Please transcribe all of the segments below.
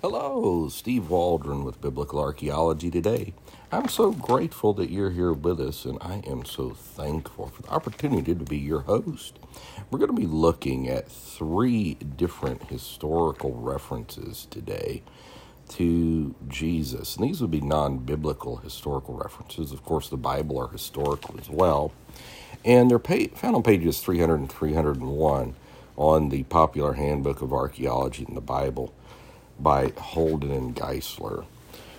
Hello, Steve Waldron with Biblical Archaeology today. I'm so grateful that you're here with us, and I am so thankful for the opportunity to be your host. We're going to be looking at three different historical references today to Jesus. And these would be non biblical historical references. Of course, the Bible are historical as well. And they're found on pages 300 and 301 on the popular Handbook of Archaeology in the Bible by Holden and Geisler.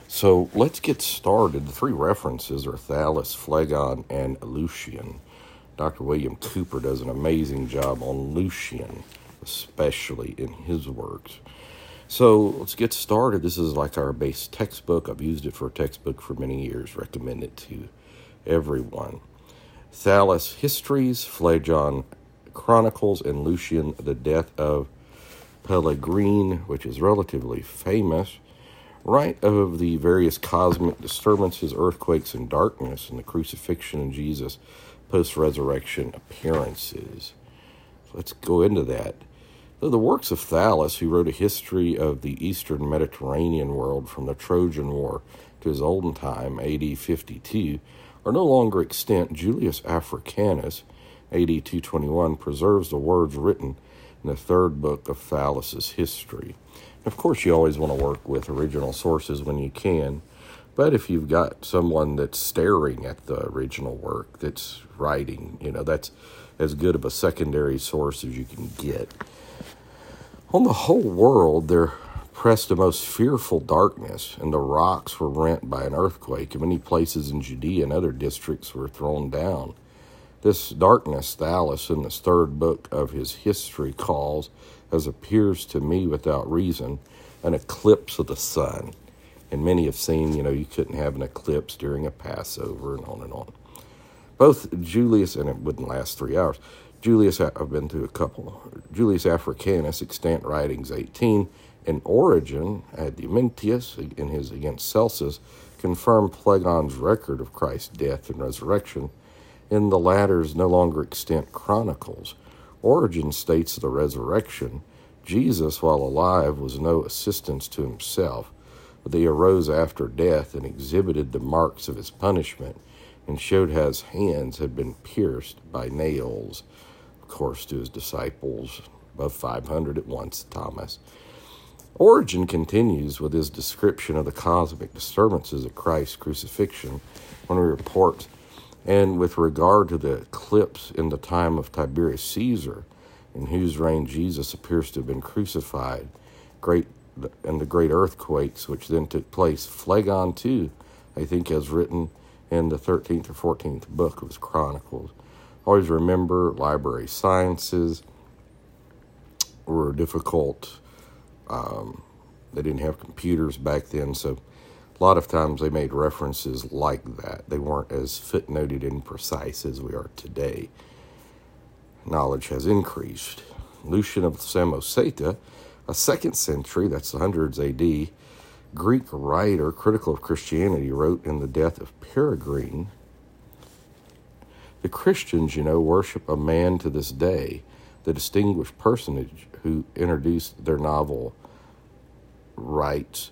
So let's get started. The three references are Thallus, Phlegon, and Lucian. Dr. William Cooper does an amazing job on Lucian, especially in his works. So let's get started. This is like our base textbook. I've used it for a textbook for many years. Recommend it to everyone. Thallus Histories, Phlegon Chronicles, and Lucian The Death of Peregrine, which is relatively famous, right of the various cosmic disturbances, earthquakes, and darkness, and the crucifixion of Jesus post resurrection appearances. Let's go into that. Though the works of Thallus, who wrote a history of the eastern Mediterranean world from the Trojan War to his olden time, AD 52, are no longer extant. Julius Africanus, AD 221, preserves the words written in the third book of Thallus's history. Of course, you always want to work with original sources when you can, but if you've got someone that's staring at the original work that's writing, you know, that's as good of a secondary source as you can get. On the whole world, there pressed a most fearful darkness, and the rocks were rent by an earthquake, and many places in Judea and other districts were thrown down. This darkness, Thallus, in this third book of his history, calls, as appears to me without reason, an eclipse of the sun. And many have seen, you know, you couldn't have an eclipse during a Passover and on and on. Both Julius, and it wouldn't last three hours, Julius, I've been through a couple. Julius Africanus, extant writings 18, and Origen, Adamantius, in his Against Celsus, confirm Phlegon's record of Christ's death and resurrection. In the latter's no longer extant chronicles, Origen states the resurrection. Jesus, while alive, was no assistance to himself, but he arose after death and exhibited the marks of his punishment and showed how his hands had been pierced by nails of course, to his disciples, above 500 at once, Thomas. Origen continues with his description of the cosmic disturbances at Christ's crucifixion when he reports, and with regard to the eclipse in the time of Tiberius Caesar, in whose reign Jesus appears to have been crucified, great and the great earthquakes which then took place, Phlegon too, I think, has written in the 13th or 14th book of his Chronicles. Always remember library sciences were difficult. Um, they didn't have computers back then, so a lot of times they made references like that. They weren't as footnoted and precise as we are today. Knowledge has increased. Lucian of Samosata, a second century, that's the hundreds AD, Greek writer, critical of Christianity, wrote in the death of Peregrine the Christians, you know, worship a man to this day, the distinguished personage who introduced their novel Rites.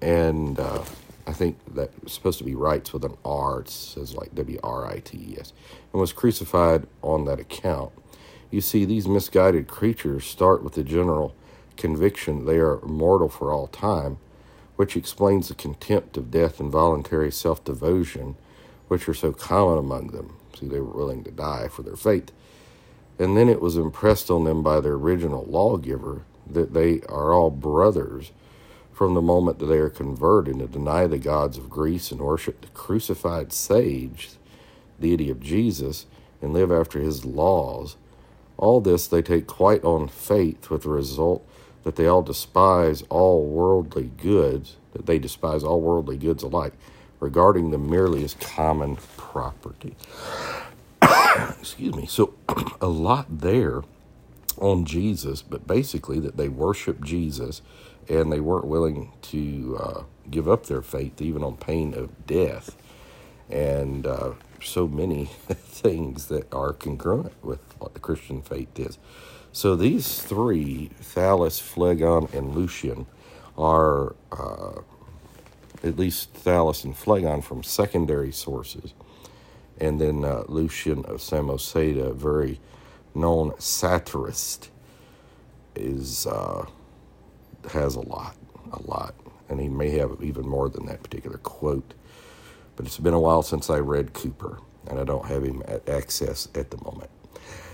And uh, I think that's supposed to be rights with an R. It says like W R I T E S. And was crucified on that account. You see, these misguided creatures start with the general conviction they are immortal for all time, which explains the contempt of death and voluntary self devotion, which are so common among them. See, they were willing to die for their faith. And then it was impressed on them by their original lawgiver that they are all brothers from the moment that they are converted to deny the gods of Greece and worship the crucified sage, the deity of Jesus, and live after his laws. All this they take quite on faith, with the result that they all despise all worldly goods, that they despise all worldly goods alike, regarding them merely as common property. Excuse me. So, a lot there on Jesus, but basically that they worship Jesus and they weren't willing to uh, give up their faith even on pain of death. And uh, so many things that are congruent with what the Christian faith is. So these three, Thallus, Phlegon, and Lucian, are uh, at least Thallus and Phlegon from secondary sources. And then uh, Lucian of Samosata, very known satirist, is uh, has a lot, a lot, and he may have even more than that particular quote. But it's been a while since I read Cooper, and I don't have him at access at the moment.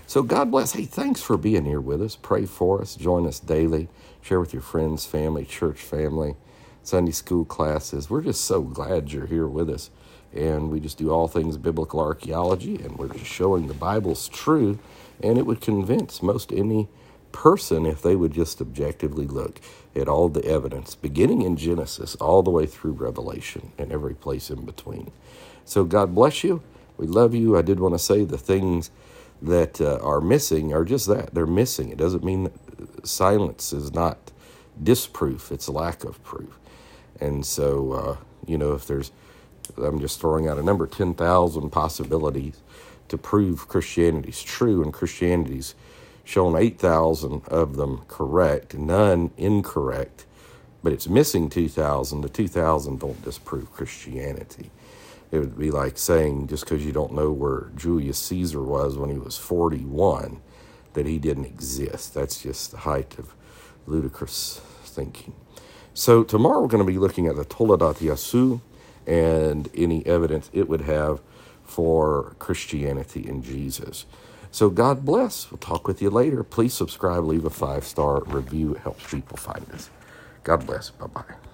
So God bless. Hey, thanks for being here with us. Pray for us. Join us daily. Share with your friends, family, church family, Sunday school classes. We're just so glad you're here with us. And we just do all things biblical archaeology, and we're just showing the Bible's true, and it would convince most any person if they would just objectively look at all the evidence, beginning in Genesis all the way through Revelation and every place in between. So God bless you. We love you. I did want to say the things that uh, are missing are just that they're missing. It doesn't mean silence is not disproof, it's lack of proof. And so, uh, you know, if there's, I'm just throwing out a number 10,000 possibilities to prove Christianity's true, and Christianity's shown 8,000 of them correct, none incorrect, but it's missing 2,000. The 2,000 don't disprove Christianity. It would be like saying just because you don't know where Julius Caesar was when he was 41, that he didn't exist. That's just the height of ludicrous thinking. So tomorrow we're going to be looking at the Toledot Yeshu and any evidence it would have for Christianity in Jesus. So God bless. We'll talk with you later. Please subscribe, leave a five star review. It helps people find us. God bless. Bye bye.